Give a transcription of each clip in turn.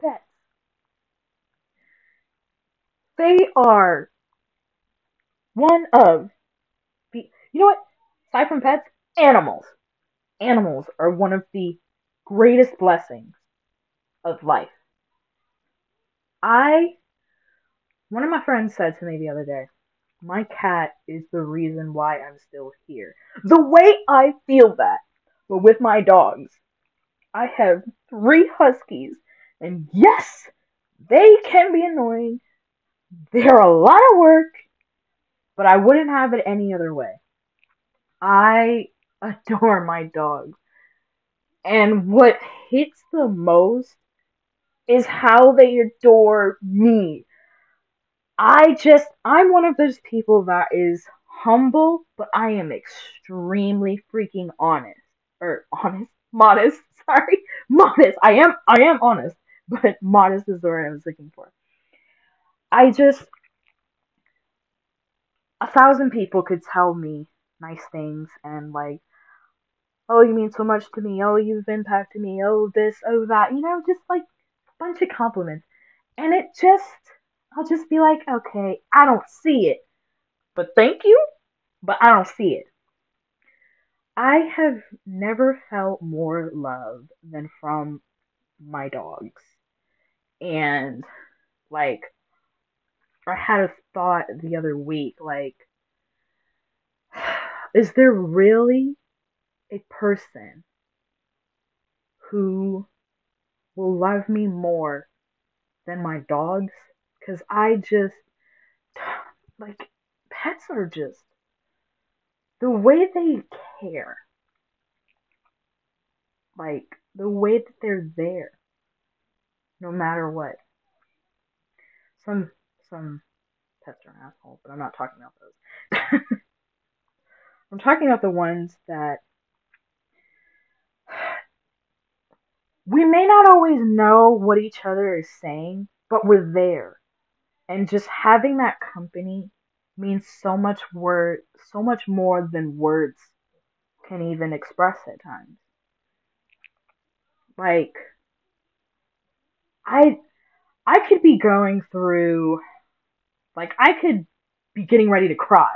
pets. They are one of the, you know what? Aside from pets, animals. Animals are one of the greatest blessings of life. I, one of my friends said to me the other day, my cat is the reason why I'm still here. The way I feel that, but with my dogs. I have three huskies, and yes, they can be annoying. They're a lot of work, but I wouldn't have it any other way. I adore my dogs. And what hits the most is how they adore me. I just, I'm one of those people that is humble, but I am extremely freaking honest. Or honest? Modest. Sorry. Modest. I am, I am honest, but modest is the word I was looking for. I just, a thousand people could tell me nice things and like, oh, you mean so much to me. Oh, you've impacted me. Oh, this, oh, that. You know, just like a bunch of compliments. And it just, I'll just be like, okay, I don't see it. But thank you, but I don't see it. I have never felt more love than from my dogs. And, like, I had a thought the other week, like, is there really a person who will love me more than my dogs? Because I just, like, pets are just, the way they care, like, the way that they're there, no matter what. Some, some pets are an asshole, but I'm not talking about those. I'm talking about the ones that we may not always know what each other is saying, but we're there. And just having that company means so much word so much more than words can even express at times. Like I I could be going through like I could be getting ready to cry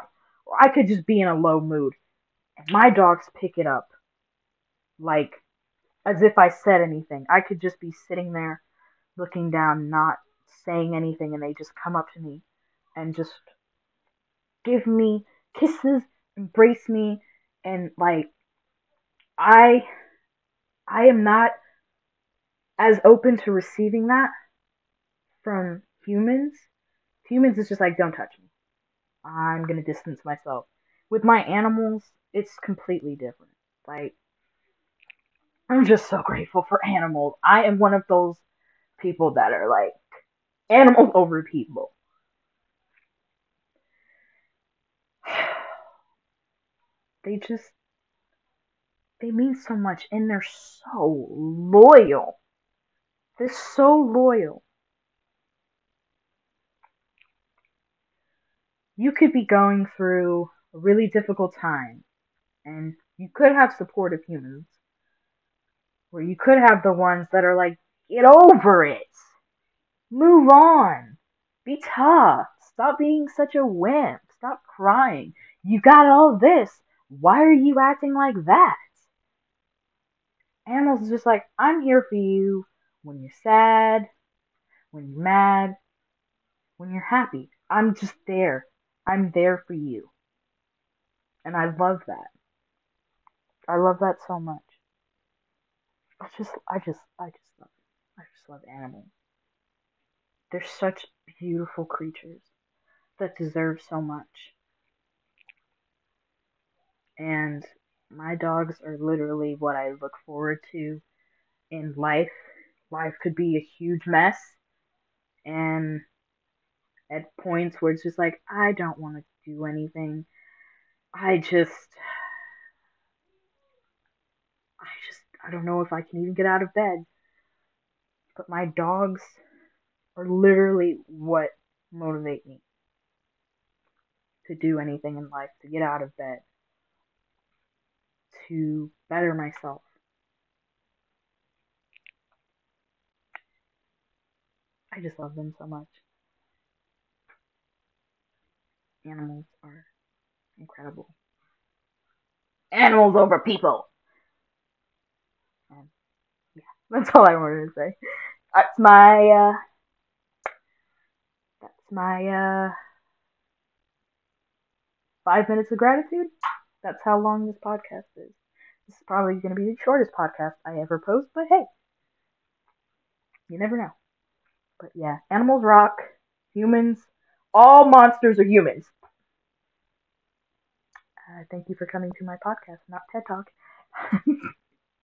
or I could just be in a low mood and my dogs pick it up like as if I said anything. I could just be sitting there looking down, not saying anything, and they just come up to me and just give me kisses, embrace me, and like I I am not as open to receiving that from humans. Humans is just like don't touch me. I'm gonna distance myself. With my animals, it's completely different. Like I'm just so grateful for animals. I am one of those people that are like animals over people. They just they mean so much and they're so loyal. They're so loyal. You could be going through a really difficult time and you could have supportive humans where you could have the ones that are like, get over it. Move on. Be tough. Stop being such a wimp. Stop crying. You got all this. Why are you acting like that? Animals is just like, I'm here for you when you're sad, when you're mad, when you're happy. I'm just there. I'm there for you. And I love that. I love that so much. I just, I just, I just love. I just love animals. They're such beautiful creatures that deserve so much. And my dogs are literally what I look forward to in life. Life could be a huge mess, and at points where it's just like, I don't want to do anything. I just, I just, I don't know if I can even get out of bed. But my dogs are literally what motivate me to do anything in life, to get out of bed, to better myself. I just love them so much. Animals are incredible. Animals over people. And yeah, that's all I wanted to say. That's my uh that's my uh five minutes of gratitude. That's how long this podcast is. This is probably going to be the shortest podcast I ever post, but hey, you never know. But yeah, animals rock. Humans, all monsters are humans. Uh, thank you for coming to my podcast, not TED Talk.